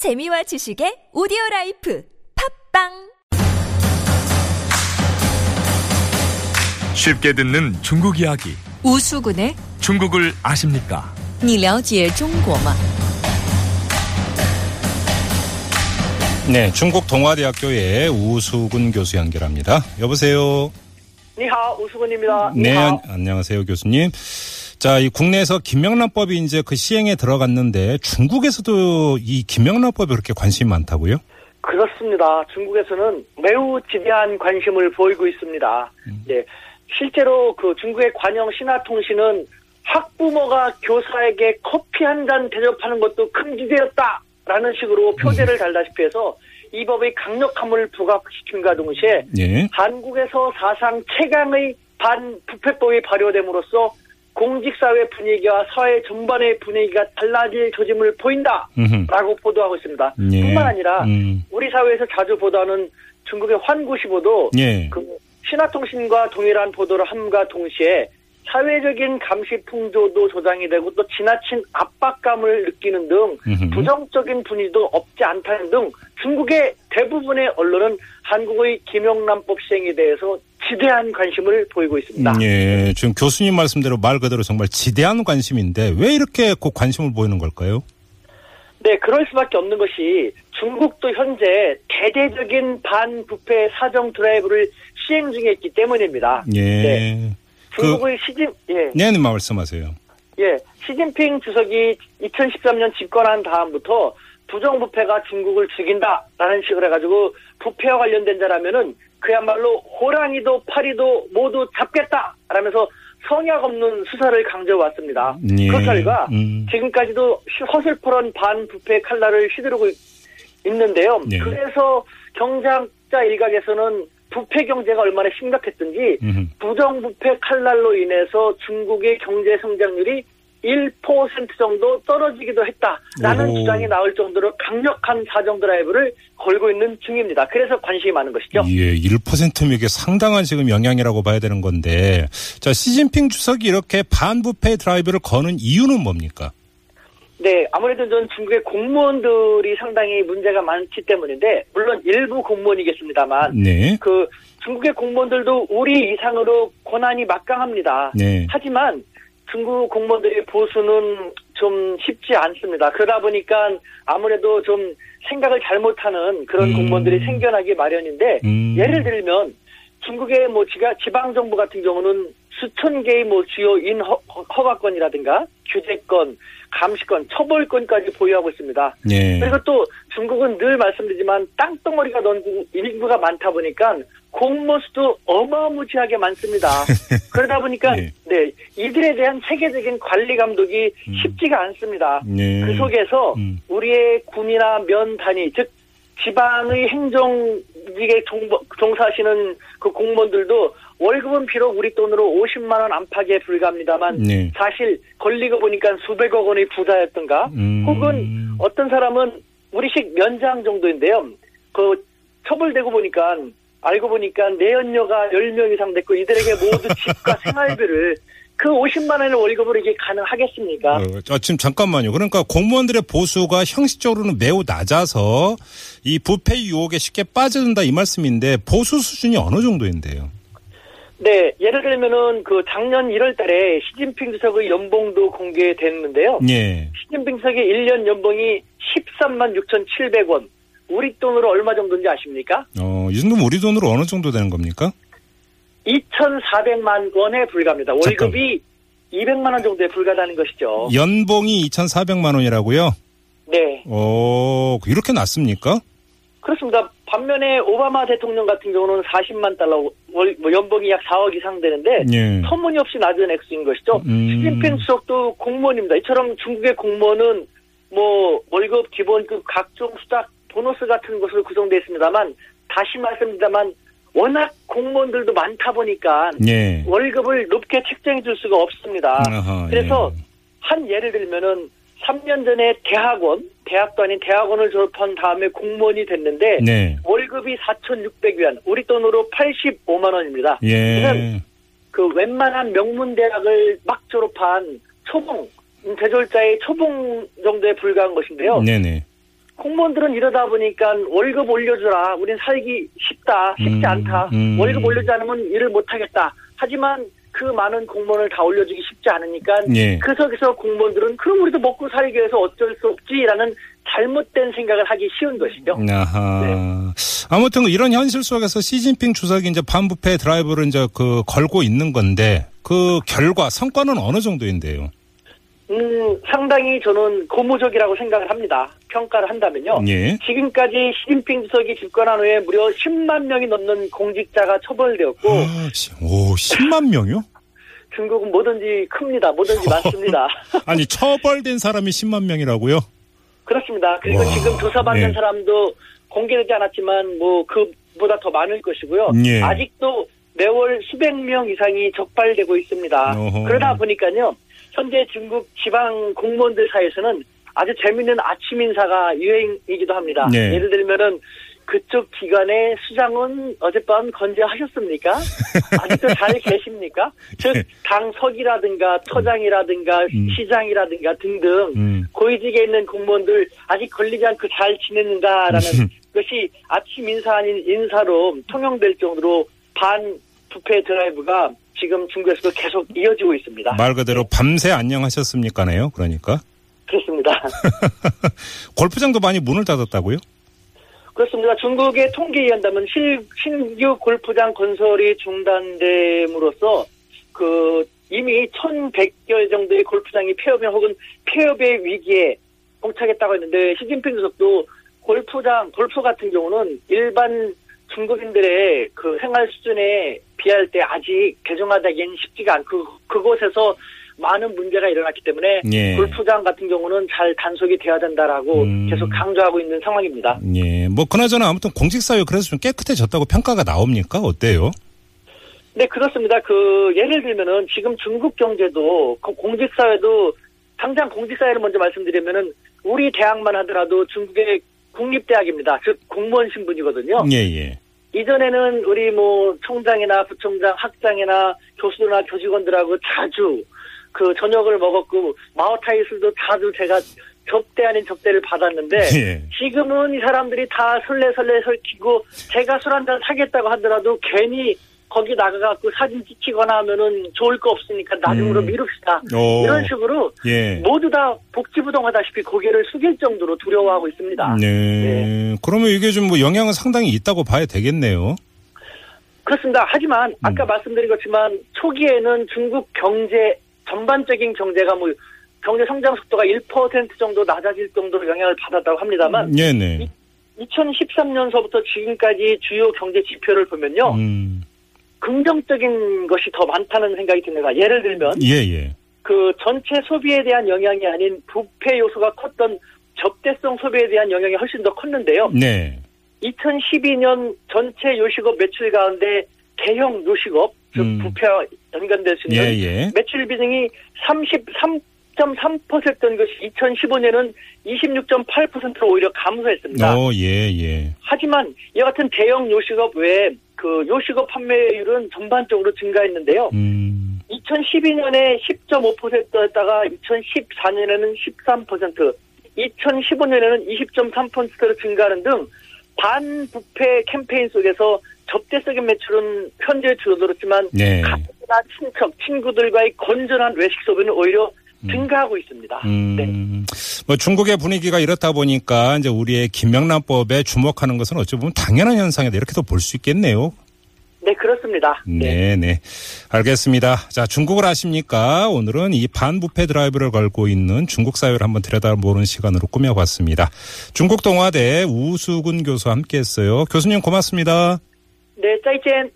재미와 지식의 오디오 라이프 팝빵 쉽게 듣는 중국 이야기. 우수군의 중국을 아십니까? 你了解中国吗? 네, 중국 동아대학교의 우수근 교수 연결합니다. 여보세요. 你好，吴淑文입니다。 네, 你好 안- 안녕하세요, 교수님. 자, 이 국내에서 김영란법이 이제 그 시행에 들어갔는데 중국에서도 이 김영란법에 그렇게 관심이 많다고요? 그렇습니다. 중국에서는 매우 지대한 관심을 보이고 있습니다. 네, 실제로 그 중국의 관영 신화통신은 학부모가 교사에게 커피 한 잔 대접하는 것도 큰 기대였다라는 식으로 표제를 달다시피 해서 이 법의 강력함을 부각시킴과 동시에 예. 한국에서 사상 최강의 반부패법이 발효됨으로써 공직사회 분위기와 사회 전반의 분위기가 달라질 조짐을 보인다라고. 보도하고 있습니다. 예. 뿐만 아니라 음. 우리 사회에서 자주 보도하는 중국의 환구시보도 예. 그 신화통신과 동일한 보도를 함과 동시에 사회적인 감시 풍조도 조장이 되고 또 지나친 압박감을 느끼는 등. 부정적인 분위기도 없지 않다는 등 중국의 대부분의 언론은 한국의 김영란법 시행에 대해서 지대한 관심을 보이고 있습니다. 예, 지금 교수님 말씀대로 말 그대로 정말 지대한 관심인데 왜 이렇게 그 관심을 보이는 걸까요? 네, 그럴 수밖에 없는 것이 중국도 현재 대대적인 반부패 사정 드라이브를 시행 중에 있기 때문입니다. 예. 네. 중국의 시진 예, 네, 네, 말씀하세요. 예, 시진핑 주석이 2013년 집권한 다음부터 부정부패가 중국을 죽인다라는 식으로 해가지고 부패와 관련된 자라면은 그야말로 호랑이도 파리도 모두 잡겠다라면서 성약 없는 수사를 강조해왔습니다. 예. 그 결과 음. 지금까지도 시- 허슬퍼런 반부패 칼날을 휘두르고 있- 있는데요. 네. 그래서 경제학자 일각에서는 부패 경제가 얼마나 심각했던지. 부정부패 칼날로 인해서 중국의 경제 성장률이 1% 정도 떨어지기도 했다라는 오. 주장이 나올 정도로 강력한 사정 드라이브를 걸고 있는 중입니다. 그래서 관심이 많은 것이죠. 예, 1%면 이게 상당한 지금 영향이라고 봐야 되는 건데, 자, 시진핑 주석이 이렇게 반부패 드라이브를 거는 이유는 뭡니까? 네, 아무래도 전 중국의 공무원들이 상당히 문제가 많기 때문인데 물론 일부 공무원이겠습니다만 네. 그 중국의 공무원들도 우리 이상으로 권한이 막강합니다. 네. 하지만 중국 공무원들의 보수는 좀 쉽지 않습니다. 그러다 보니까 아무래도 좀 생각을 잘못하는 그런 음. 공무원들이 생겨나기 마련인데 음. 예를 들면 중국의 뭐 지방 정부 같은 경우는 수천 개의 뭐 주요 인 허, 허가권이라든가 규제권, 감시권, 처벌권까지 보유하고 있습니다. 네. 그리고 또 중국은 늘 말씀드리지만 땅덩어리가 넓은 인구가 많다 보니까 공무원 수도 어마무지하게 많습니다. 그러다 보니까 네. 네 이들에 대한 세계적인 관리 감독이 쉽지가 않습니다. 네. 그 속에서 음. 우리의 군이나 면 단위 즉 지방의 행정 직에 종, 종사하시는 그 공무원들도 월급은 비록 우리 돈으로 50만 원 안팎에 불과합니다만 네. 사실 걸리고 보니까 수백억 원의 부자였던가 음. 혹은 어떤 사람은 우리식 면장 정도인데요. 그 처벌되고 보니까 알고 보니까 내연녀가 10명 이상 됐고 이들에게 모두 집과 생활비를 그 50만 원의 월급으로 이게 가능하겠습니까? 어, 아, 지금 잠깐만요. 그러니까 공무원들의 보수가 형식적으로는 매우 낮아서 이 부패 유혹에 쉽게 빠져든다 이 말씀인데 보수 수준이 어느 정도인데요? 네, 예를 들면은 그 작년 1월 달에 시진핑 주석의 연봉도 공개됐는데요. 예. 시진핑 주석의 1년 연봉이 13만 6,700원. 우리 돈으로 얼마 정도인지 아십니까? 어, 이 정도면 우리 돈으로 어느 정도 되는 겁니까? 2,400만 원에 불과합니다. 월급이 200만 원 정도에 불과하다는 것이죠. 연봉이 2,400만 원이라고요? 네, 어, 이렇게 낮습니까? 그렇습니다. 반면에 오바마 대통령 같은 경우는 40만 달러, 월, 뭐 연봉이 약 4억 이상 되는데 예. 터무니없이 낮은 액수인 것이죠. 음. 시진핑 수석도 공무원입니다. 이처럼 중국의 공무원은 뭐 월급 기본급 각종 수당 보너스 같은 것으로 구성되어 있습니다만 다시 말씀드리자만 워낙 공무원들도 많다 보니까 예. 월급을 높게 책정해 줄 수가 없습니다. 아하, 그래서 예. 한 예를 들면은 3년 전에 대학원, 대학도 아닌 대학원을 졸업한 다음에 공무원이 됐는데 네. 월급이 4,600위안, 우리 돈으로 85만 원입니다. 예. 그 웬만한 명문 대학을 막 졸업한 초봉 대졸자의 초봉 정도에 불과한 것인데요. 네네. 공무원들은 이러다 보니까 월급 올려주라. 우린 살기 쉽다. 쉽지 음, 않다. 음. 월급 올려주지 않으면 일을 못하겠다. 하지만 그 많은 공무원을 다 올려주기 쉽지 않으니까 예. 그 속에서 공무원들은 그럼 우리도 먹고 살기 위해서 어쩔 수 없지라는 잘못된 생각을 하기 쉬운 것이죠. 아하. 네. 아무튼 이런 현실 속에서 시진핑 주석이 이제 반부패 드라이브를 이제 그 걸고 있는 건데 그 결과 성과는 어느 정도인데요? 음, 상당히 저는 고무적이라고 생각을 합니다. 평가를 한다면요. 예. 지금까지 시진핑 주석이 집권한 후에 무려 10만 명이 넘는 공직자가 처벌되었고 아, 씨, 오, 10만 명이요? 중국은 뭐든지 큽니다. 뭐든지 많습니다. 아니, 처벌된 사람이 10만 명이라고요? 그렇습니다. 그리고 와, 지금 조사받는 네. 사람도 공개되지 않았지만 뭐 그보다 더 많을 것이고요. 예. 아직도 매월 수백 명 이상이 적발되고 있습니다. 어허. 그러다 보니까요. 현재 중국 지방 공무원들 사이에서는 아주 재밌는 아침 인사가 유행이기도 합니다. 네. 예를 들면은 그쪽 기관의 수장은 어젯밤 건재하셨습니까? 아직도 잘 계십니까? 즉, 당석이라든가 처장이라든가 음. 시장이라든가 등등 음. 고위직에 있는 공무원들 아직 걸리지 않고 잘 지내는가라는 것이 아침 인사 아닌 인사로 통용될 정도로 반 부패 드라이브가 지금 중국에서도 계속 이어지고 있습니다. 말 그대로 밤새 안녕하셨습니까네요. 그러니까. 그렇습니다. 골프장도 많이 문을 닫았다고요? 그렇습니다. 중국의 통계에 의한다면 실, 신규 골프장 건설이 중단됨으로써 그 이미 1,100여 정도의 골프장이 폐업이나 혹은 폐업의 위기에 봉착했다고 했는데 시진핑 주석도 골프장, 골프 같은 경우는 일반 중국인들의 그 생활 수준에 비할 때 아직 개종하기엔 쉽지가 않고 그곳에서 많은 문제가 일어났기 때문에 예. 골프장 같은 경우는 잘 단속이 돼야 된다라고 음. 계속 강조하고 있는 상황입니다. 예. 뭐, 그나저나 아무튼 공직사회 그래서 좀 깨끗해졌다고 평가가 나옵니까? 어때요? 네, 그렇습니다. 그, 예를 들면은 지금 중국 경제도 그 공직사회도 당장 공직사회를 먼저 말씀드리면은 우리 대학만 하더라도 중국의 국립대학입니다. 즉, 공무원 신분이거든요. 예, 예. 이전에는 우리 뭐 총장이나 부총장, 학장이나 교수나 교직원들하고 자주 그 저녁을 먹었고 마오타이 술도 자주 제가 접대 아닌 접대를 받았는데 예. 지금은 이 사람들이 다 설레설레 설키고 제가 술 한잔 사겠다고 하더라도 괜히 거기 나가갖고 사진 찍히거나 하면은 좋을 거 없으니까 나중으로 음. 미룹시다. 오. 이런 식으로 예. 모두 다 복지부동하다시피 고개를 숙일 정도로 두려워하고 있습니다. 네. 그러면 이게 좀 뭐 영향은 상당히 있다고 봐야 되겠네요. 그렇습니다. 하지만 음. 아까 말씀드린 것지만 초기에는 중국 경제 전반적인 경제가 뭐 경제 성장 속도가 1% 정도 낮아질 정도로 영향을 받았다고 합니다만 네네. 2013년서부터 지금까지 주요 경제 지표를 보면요. 음. 긍정적인 것이 더 많다는 생각이 듭니다. 예를 들면 예, 예. 그 전체 소비에 대한 영향이 아닌 부패 요소가 컸던 적대성 소비에 대한 영향이 훨씬 더 컸는데요. 네. 2012년 전체 요식업 매출 가운데 개형 요식업 즉 음. 부패와 연관될 수 있는 예, 예. 매출 비중이 33% 10.3%였던 것이 2015년은 26.8%로 오히려 감소했습니다. 어, 예, 예. 하지만 이와 같은 대형 요식업 외에 그 요식업 판매율은 전반적으로 증가했는데요. 음. 2012년에 10.5%였다가 2014년에는 13%, 2015년에는 20.3%로 증가하는 등 반부패 캠페인 속에서 접대적인 매출은 현재 줄어들었지만 네. 가족이나 친척, 친구들과의 건전한 외식 소비는 오히려 증가하고 있습니다. 음. 네. 뭐 중국의 분위기가 이렇다 보니까 이제 우리의 김명란법에 주목하는 것은 어찌 보면 당연한 현상이다 이렇게도 볼 수 있겠네요. 네, 그렇습니다. 네, 네. 알겠습니다. 자, 중국을 아십니까? 오늘은 이 반부패 드라이브를 걸고 있는 중국 사회를 한번 들여다보는 시간으로 꾸며봤습니다. 중국 동아대 우수근 교수와 함께 했어요. 교수님 고맙습니다. 네, 짜이젠.